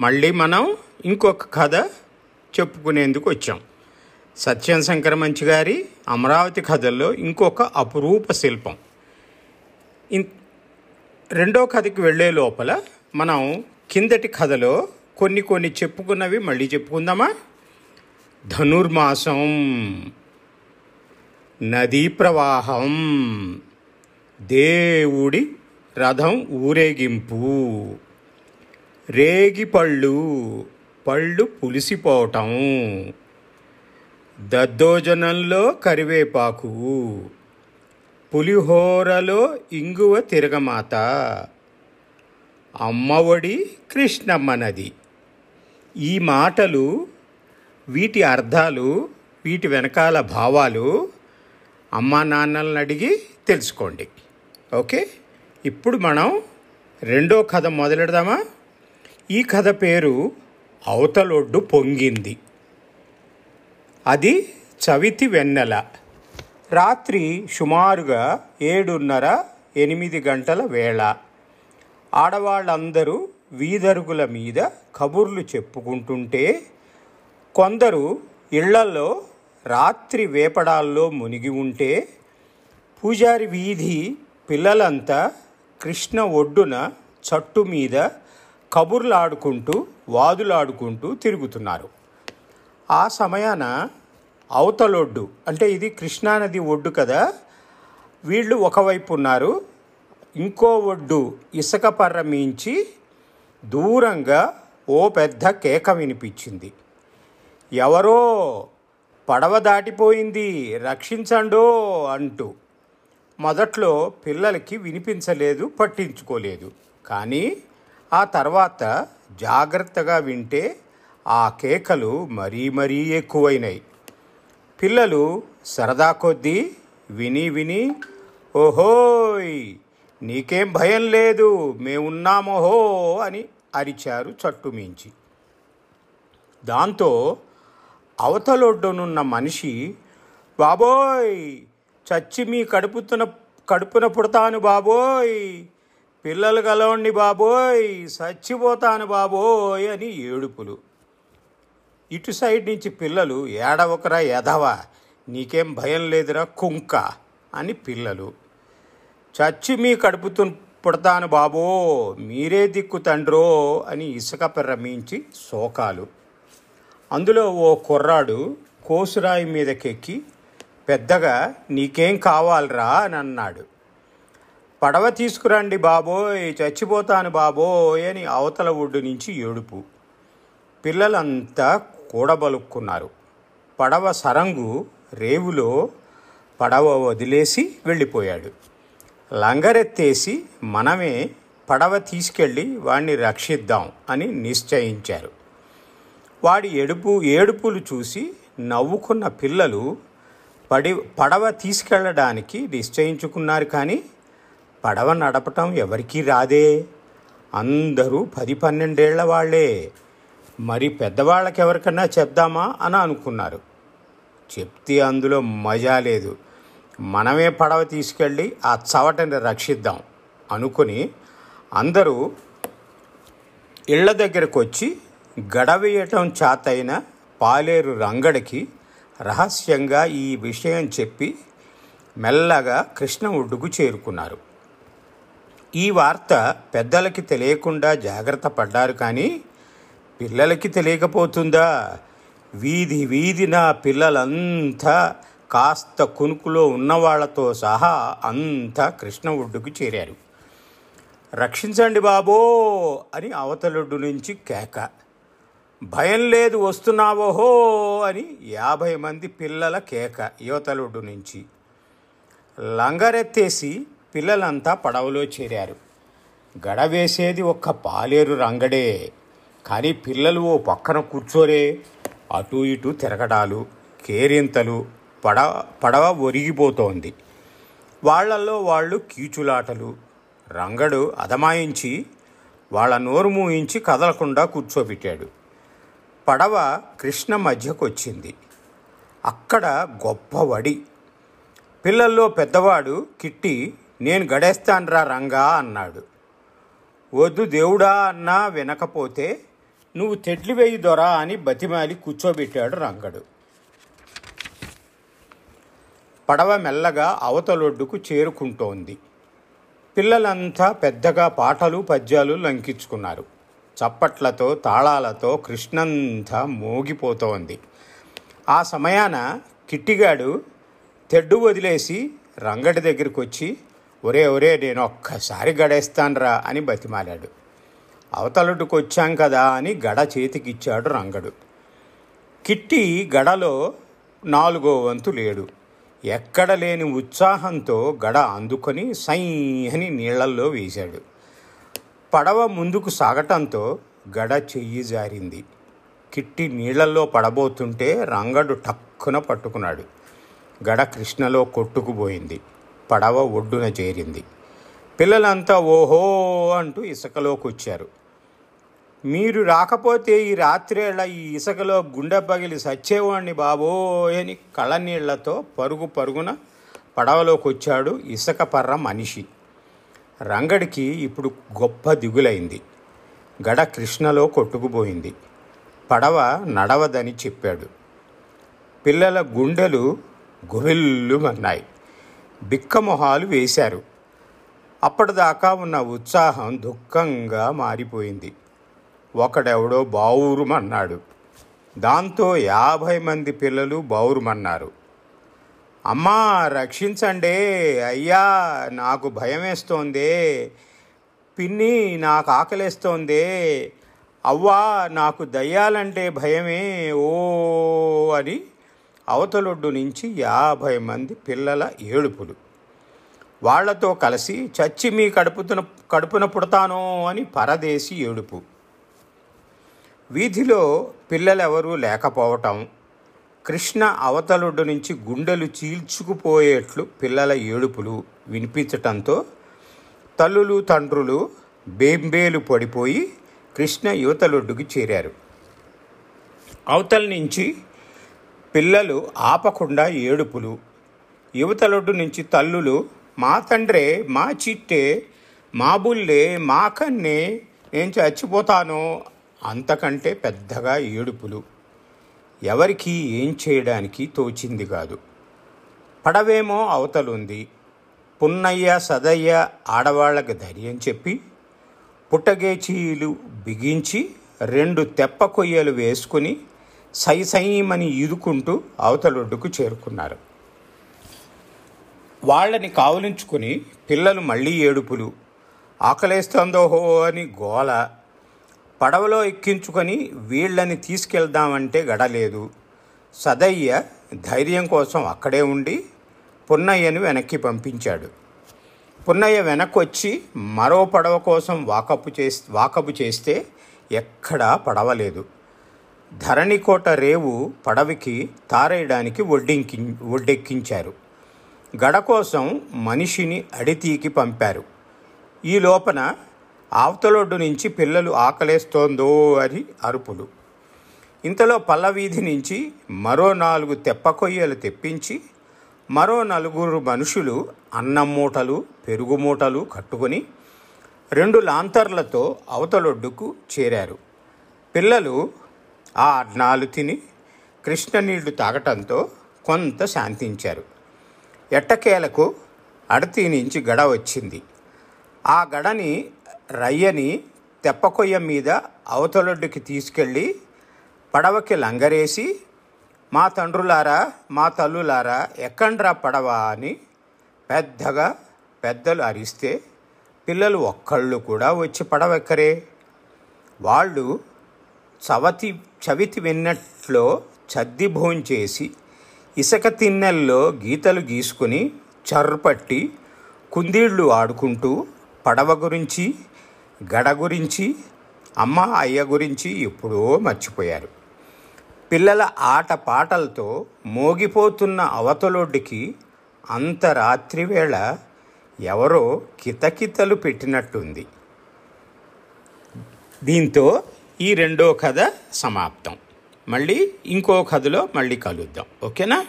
మళ్ళీ మనం ఇంకొక కథ చెప్పుకునేందుకు వచ్చాం. సత్యం శంకర మంచి గారి అమరావతి కథల్లో ఇంకొక అపురూప శిల్పం. ఇన్ రెండో కథకి వెళ్ళే లోపల మనం కిందటి కథలో కొన్ని కొన్ని చెప్పుకున్నవి మళ్ళీ చెప్పుకుందామా? ధనుర్మాసం నదీ ప్రవాహం దేవుడి రథం ఊరేగింపు. రేగిపళ్ళు పళ్ళు పులిసిపోవటం. దద్దోజనంలో కరివేపాకు పులిహోరలో ఇంగువ తిరగమాత. అమ్మఒడి కృష్ణమ్మ నది ఈ మాటలు వీటి అర్థాలు వీటి వెనకాల భావాలు అమ్మా నాన్నలను అడిగి తెలుసుకోండి. ఓకే? ఇప్పుడు మనం రెండో కథ మొదలెడదామా? ఈ కథ పేరు అవతలొడ్డు పొంగింది. అది చవితి వెన్నెల. రాత్రి సుమారుగా ఏడున్నర ఎనిమిది గంటల వేళ. ఆడవాళ్ళందరూ వీధరుగుల మీద కబుర్లు చెప్పుకుంటుంటే కొందరు ఇళ్ళలో రాత్రి వేపడాల్లో మునిగి ఉంటే పూజారి వీధి పిల్లలంతా కృష్ణ ఒడ్డున చట్టు మీద కబుర్లాడుకుంటూ వాదులాడుకుంటూ తిరుగుతున్నారు. ఆ సమయాన అవతలొడ్డు అంటే ఇది కృష్ణానది ఒడ్డు కదా వీళ్ళు ఒకవైపు ఉన్నారు. ఇంకో ఒడ్డు ఇసుక పర్ర మించి దూరంగా ఓ పెద్ద కేక వినిపించింది. ఎవరో పడవ దాటిపోయింది రక్షించండో అంటూ. మొదట్లో పిల్లలకి వినిపించలేదు పట్టించుకోలేదు. కానీ ఆ తర్వాత జాగ్రత్తగా వింటే ఆ కేకలు మరీ మరీ ఎక్కువైనాయి. పిల్లలు సరదా కొద్దీ విని విని ఓహోయ్ నీకేం భయం లేదు మేమున్నామోహో అని అరిచారు చట్టుమించి దాంతో అవతలొడ్డునున్న మనిషి బాబోయ్ చచ్చి మీ కడుపుతున్న కడుపున పుడతాను బాబోయ్ పిల్లలు కలవండి బాబోయ్ చచ్చిపోతాను బాబోయ్ అని ఏడుపులు. ఇటు సైడ్ నుంచి పిల్లలు ఏడవకరా ఎదవా నీకేం భయం లేదురా కుంక అని పిల్లలు. చచ్చి మీ కడుపుతు పుడతాను బాబో మీరే దిక్కు తండ్రో అని ఇసుక పెర్రమించి శోకాలు. అందులో ఓ కుర్రాడు కోసురాయి మీదకెక్కి పెద్దగా నీకేం కావాలరా అని అన్నాడు. పడవ తీసుకురండి బాబోయ్ చచ్చిపోతాను బాబోయ్ అని అవతల ఒడ్డు నుంచి ఏడుపు. పిల్లలంతా కూడబలుక్కున్నారు. పడవ సరంగు రేవులో పడవ వదిలేసి వెళ్ళిపోయాడు. లంగరెత్తేసి మనమే పడవ తీసుకెళ్ళి వాణ్ణి రక్షిద్దాం అని నిశ్చయించారు. వాడి ఎడుపు ఏడుపులు చూసి నవ్వుకున్న పిల్లలు పడి పడవ తీసుకెళ్ళడానికి నిశ్చయించుకున్నారు కానీ పడవ నడపటం ఎవరికీ రాదే. అందరూ పది పన్నెండేళ్ళ వాళ్ళే మరి పెద్దవాళ్ళకెవరికన్నా చెప్దామా అని అనుకున్నారు. చెప్తే అందులో మజా లేదు. మనమే పడవ తీసుకెళ్ళి ఆ చవటని రక్షిద్దాం అనుకుని అందరూ ఇళ్ళ దగ్గరకు వచ్చి గడవేయటం చాతైన పాలేరు రంగడికి రహస్యంగా ఈ విషయం చెప్పి మెల్లగా కృష్ణ ఒడ్డుకు చేరుకున్నారు. ఈ వార్త పెద్దలకి తెలియకుండా జాగ్రత్త పడ్డారు కానీ పిల్లలకి తెలియకపోతుందా? వీధి వీధిన పిల్లలంతా కాస్త కునుకులో ఉన్నవాళ్ళతో సహా అంతా కృష్ణ ఒడ్డుకు చేరారు. రక్షించండి బాబో అని అవతలొడ్డు నుంచి కేక. భయం లేదు వస్తున్నావోహో అని యాభై మంది పిల్లల కేక యువతలొడ్డు నుంచి. లంగరెత్తేసి పిల్లలంతా పడవలో చేరారు. గడవేసేది ఒక్క పాలేరు రంగడే. కానీ పిల్లలు ఓ పక్కన కూర్చోరే. అటు ఇటు తిరగడాలు కేరింతలు పడవ పడవ ఒరిగిపోతోంది. వాళ్ళల్లో వాళ్ళు కీచులాటలు. రంగడు అదమాయించి వాళ్ళ నోరు మూయించి కదలకుండా కూర్చోబెట్టాడు. పడవ కృష్ణ మధ్యకొచ్చింది. అక్కడ గొప్ప వడి. పిల్లల్లో పెద్దవాడు కిట్టి నేను గడేస్తాన్రా రంగా అన్నాడు. వద్దు దేవుడా అన్నా వినకపోతే నువ్వు తెడ్లి వేయి దొరా అని బతిమాలి కూర్చోబెట్టాడు రంగడు. పడవ మెల్లగా అవతలొడ్డుకు చేరుకుంటోంది. పిల్లలంతా పెద్దగా పాటలు పద్యాలు లంకించుకున్నారు. చప్పట్లతో తాళాలతో కృష్ణంతా మోగిపోతోంది. ఆ సమయాన కిట్టిగాడు తెడ్డు వదిలేసి రంగడి దగ్గరికి వచ్చి ఒరే ఒరే నేను ఒక్కసారి గడేస్తాన్రా అని బతిమాలాడు. అవతలటుకొచ్చాం కదా అని గడ చేతికిచ్చాడు రంగడు. కిట్టి గడలో నాలుగో వంతు లేడు. ఎక్కడ లేని ఉత్సాహంతో గడ అందుకొని సై అని నీళ్ళల్లో వేశాడు. పడవ ముందుకు సాగటంతో గడ చెయ్యి జారింది. కిట్టి నీళ్ళల్లో పడబోతుంటే రంగడు టక్కున పట్టుకున్నాడు. గడ కృష్ణలో కొట్టుకుపోయింది. పడవ ఒడ్డున చేరింది. పిల్లలంతా ఓహో అంటూ ఇసుకలోకొచ్చారు. మీరు రాకపోతే ఈ రాత్రేళ ఈ ఇసుకలో గుండె పగిలి సచ్చేవాణ్ణి బాబోయ్ అని కళ్ళనీళ్ళతో పరుగు పరుగున పడవలోకి వచ్చాడు ఇసుక పర్ర మనిషి. రంగడికి ఇప్పుడు గొప్ప దిగులైంది. గడ కృష్ణలో కొట్టుకుపోయింది. పడవ నడవదని చెప్పాడు. పిల్లల గుండెలు గురిల్లుమన్నాయి. బిక్కమొహాలు వేశారు. అప్పటిదాకా ఉన్న ఉత్సాహం దుఃఖంగా మారిపోయింది. ఒకడెవడో బావురుమన్నాడు. దాంతో యాభై మంది పిల్లలు బావురుమన్నారు. అమ్మా రక్షించండి. అయ్యా నాకు భయమేస్తోందే. పిన్ని నాకు ఆకలేస్తోందే. అవ్వా నాకు దయ్యాలంటే భయమే. ఓ అని అవతలొడ్డు నుంచి యాభై మంది పిల్లల ఏడుపులు. వాళ్ళతో కలిసి చచ్చి మీ కడుపుతున కడుపున పుడతానో అని పరదేశి ఏడుపు. వీధిలో పిల్లలెవరూ లేకపోవటం కృష్ణ అవతలొడ్డు నుంచి గుండెలు చీల్చుకుపోయేట్లు పిల్లల ఏడుపులు వినిపించటంతో తల్లులు తండ్రులు బేంబేలు పడిపోయి కృష్ణ యువతలొడ్డుకి చేరారు. అవతల నుంచి పిల్లలు ఆపకుండా ఏడుపులు. యువతలొడ్డు నుంచి తల్లులు మా తండ్రే మా చిట్టే మా బుల్లే మా కన్నే నేను చచ్చిపోతాను అంతకంటే పెద్దగా ఏడుపులు. ఎవరికి ఏం చేయడానికి తోచింది కాదు. పడవేమో అవతలుంది. పున్నయ్య సదయ్య ఆడవాళ్ళకి ధైర్యం చెప్పి పుట్టగేచీలు బిగించి రెండు తెప్ప కొయ్యలు వేసుకుని సైసైమని ఈదుకుంటూ అవతలొడ్డుకు చేరుకున్నారు. వాళ్ళని కావలించుకుని పిల్లలు మళ్ళీ ఏడుపులు ఆకలేస్తోందోహో అని గోల పడవలో ఎక్కించుకొని వీళ్ళని తీసుకెళ్దామంటే గడలేదు. సదయ్య ధైర్యం కోసం అక్కడే ఉండి పున్నయ్యను వెనక్కి పంపించాడు. పున్నయ్య వెనక్కి వచ్చి మరో పడవ కోసం వాకపు చేస్ వాకపు చేస్తే ఎక్కడా పడవలేదు. ధరణికోట రేవు పడవికి తారేయడానికి ఒడ్డింకి ఒడ్డెక్కించారు. గడ కోసం మనిషిని అడితీకి పంపారు. ఈ లోపన ఆవతలొడ్డు నుంచి పిల్లలు ఆకలేస్తోందో అని అరుపులు. ఇంతలో పల్లవీధి నుంచి మరో నాలుగు తెప్ప కొయ్యలు తెప్పించి మరో నలుగురు మనుషులు అన్నం మూటలు పెరుగు మూటలు కట్టుకుని రెండు లాంతర్లతో అవతలొడ్డుకు చేరారు. పిల్లలు ఆ అన్నాలు తిని కృష్ణ నీళ్ళు తాగటంతో కొంత శాంతించారు. ఎట్టకేలకు అడతి నుంచి గడ వచ్చింది. ఆ గడని రయ్యని తెప్పకొయ్య మీద అవతలొడ్డుకి తీసుకెళ్ళి పడవకి లంగరేసి మా తండ్రులారా మా తల్లులారా ఎక్కండ్రా పడవ అని పెద్దగా పెద్దలు అరిస్తే పిల్లలు ఒక్కళ్ళు కూడా వచ్చి పడవెక్కరే. వాళ్ళు చవతి చవితి విన్నట్లో చద్ది భోంచేసి ఇసుక తిన్నెల్లో గీతలు గీసుకుని చర్రుపట్టి కుందీళ్ళు ఆడుకుంటూ పడవ గురించి గడ గురించి అమ్మ అయ్య గురించి ఎప్పుడో మర్చిపోయారు. పిల్లల ఆట పాటలతో మోగిపోతున్న అవతలొడ్డికి అంత రాత్రి వేళ ఎవరో కితకితలు పెట్టినట్టుంది. దీంతో ఈ రెండో కథ సమాప్తం. మళ్ళీ ఇంకో కథలో మళ్ళీ కలుద్దాం. ఓకేనా?